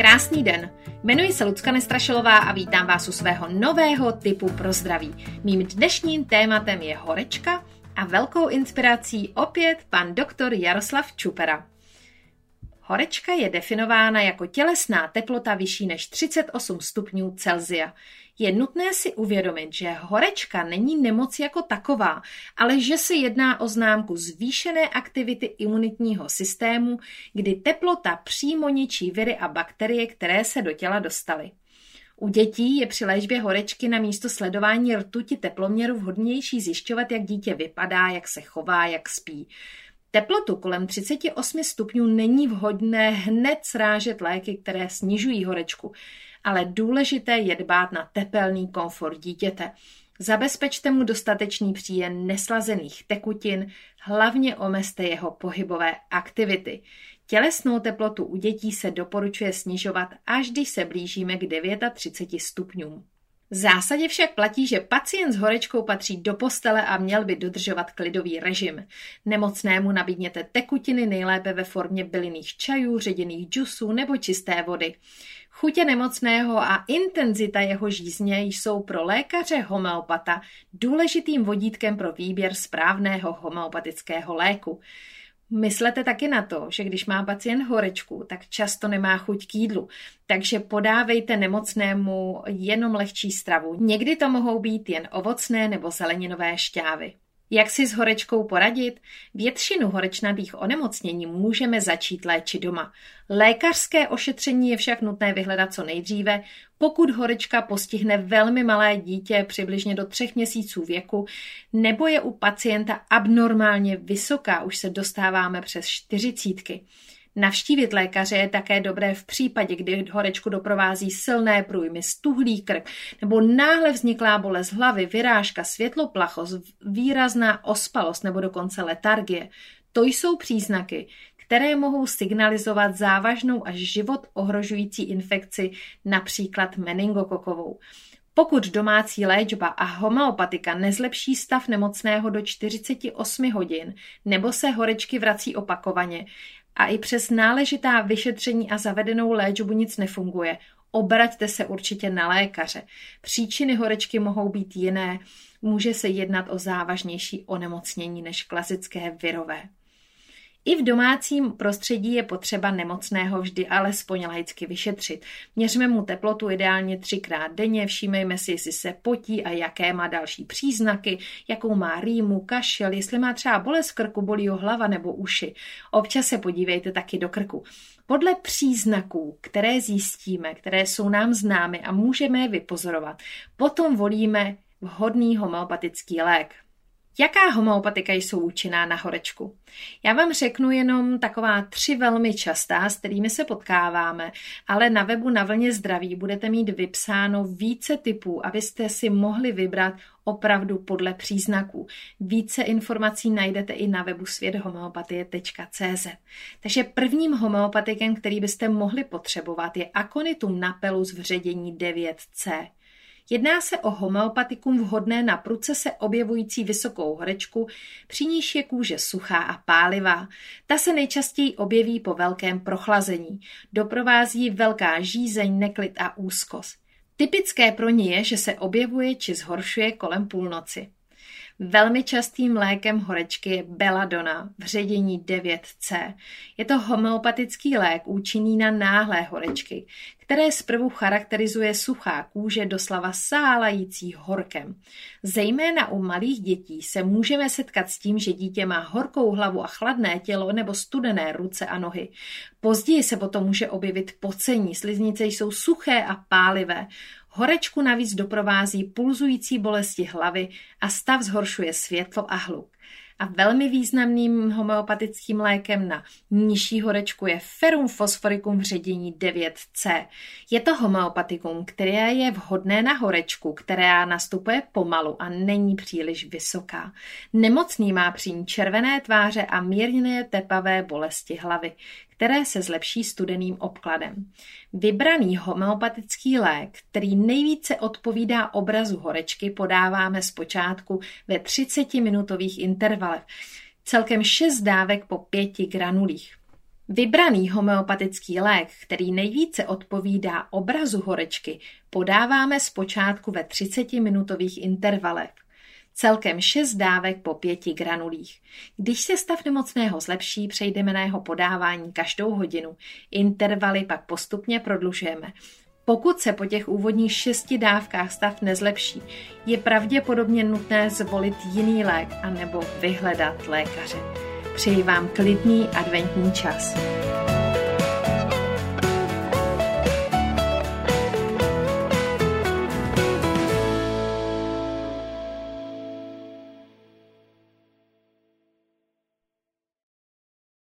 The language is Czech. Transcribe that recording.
Krásný den. Jmenuji se Lucka Nestrašilová a vítám vás u svého nového typu pro zdraví. Mým dnešním tématem je horečka a velkou inspirací opět pan doktor Jaroslav Čupera. Horečka je definována jako tělesná teplota vyšší než 38 stupňů Celsia. Je nutné si uvědomit, že horečka není nemoc jako taková, ale že se jedná o známku zvýšené aktivity imunitního systému, kdy teplota přímo ničí viry a bakterie, které se do těla dostaly. U dětí je při léčbě horečky na místo sledování rtuti teploměru vhodnější zjišťovat, jak dítě vypadá, jak se chová, jak spí. Teplotu kolem 38 stupňů není vhodné hned srážet léky, které snižují horečku, ale důležité je dbát na tepelný komfort dítěte. Zabezpečte mu dostatečný příjem neslazených tekutin, hlavně omezte jeho pohybové aktivity. Tělesnou teplotu u dětí se doporučuje snižovat, až když se blížíme k 39 stupňům. V zásadě však platí, že pacient s horečkou patří do postele a měl by dodržovat klidový režim. Nemocnému nabídněte tekutiny nejlépe ve formě bylinných čajů, ředěných džusů nebo čisté vody. Chutě nemocného a intenzita jeho žízně jsou pro lékaře homeopata důležitým vodítkem pro výběr správného homeopatického léku. Myslete taky na to, že když má pacient horečku, tak často nemá chuť k jídlu, takže podávejte nemocnému jenom lehčí stravu. Někdy to mohou být jen ovocné nebo zeleninové šťávy. Jak si s horečkou poradit? Většinu horečnatých onemocnění můžeme začít léčit doma. Lékařské ošetření je však nutné vyhledat co nejdříve, pokud horečka postihne velmi malé dítě přibližně do třech měsíců věku, nebo je u pacienta abnormálně vysoká, už se dostáváme přes čtyřicítky. Navštívit lékaře je také dobré v případě, kdy horečku doprovází silné průjmy, stuhlý krk nebo náhle vzniklá bolest hlavy, vyrážka, světloplachost, výrazná ospalost nebo dokonce letargie. To jsou příznaky, které mohou signalizovat závažnou až život ohrožující infekci, například meningokokovou. Pokud domácí léčba a homeopatika nezlepší stav nemocného do 48 hodin nebo se horečky vrací opakovaně, a i přes náležitá vyšetření a zavedenou léčbu nic nefunguje, obraťte se určitě na lékaře. Příčiny horečky mohou být jiné, může se jednat o závažnější onemocnění než klasické virové. I v domácím prostředí je potřeba nemocného vždy alespoň laicky vyšetřit. Měřme mu teplotu ideálně třikrát denně, všímejme si, jestli se potí a jaké má další příznaky, jakou má rýmu, kašel, jestli má třeba bolest krku, bolí ho hlava nebo uši. Občas se podívejte taky do krku. Podle příznaků, které zjistíme, které jsou nám známy a můžeme je vypozorovat, potom volíme vhodný homeopatický lék. Jaká homeopatika jsou účinná na horečku? Já vám řeknu jenom taková tři velmi častá, s kterými se potkáváme, ale na webu na vlně zdraví budete mít vypsáno více typů, abyste si mohli vybrat opravdu podle příznaků. Více informací najdete i na webu světhomeopatie.cz. Takže prvním homeopatikem, který byste mohli potřebovat, je Aconitum napellus v ředění 9C. Jedná se o homeopatikum vhodné na pruce se objevující vysokou horečku, při níž je kůže suchá a pálivá. Ta se nejčastěji objeví po velkém prochlazení. Doprovází velká žízeň, neklid a úzkost. Typické pro ní je, že se objevuje či zhoršuje kolem půlnoci. Velmi častým lékem horečky je beladona v ředění 9C. Je to homeopatický lék účinný na náhlé horečky, které zprvu charakterizuje suchá kůže doslova sálající horkem. Zejména u malých dětí se můžeme setkat s tím, že dítě má horkou hlavu a chladné tělo nebo studené ruce a nohy. Později se potom může objevit pocení, sliznice jsou suché a pálivé. Horečku navíc doprovází pulzující bolesti hlavy a stav zhoršuje světlo a hluk. A velmi významným homeopatickým lékem na nižší horečku je ferum fosforicum v ředění 9C. Je to homeopatikum, které je vhodné na horečku, která nastupuje pomalu a není příliš vysoká. Nemocný má při ní červené tváře a mírně tepavé bolesti hlavy které se zlepší studeným obkladem. Vybraný homeopatický lék, který nejvíce odpovídá obrazu horečky, podáváme zpočátku ve 30-minutových intervalech. Celkem 6 dávek po 5 granulích. Vybraný homeopatický lék, který nejvíce odpovídá obrazu horečky, podáváme zpočátku ve 30-minutových intervalech. Celkem 6 dávek po 5 granulích. Když se stav nemocného zlepší, přejdeme na jeho podávání každou hodinu. Intervaly pak postupně prodlužujeme. Pokud se po těch úvodních šesti dávkách stav nezlepší, je pravděpodobně nutné zvolit jiný lék anebo vyhledat lékaře. Přeji vám klidný adventní čas.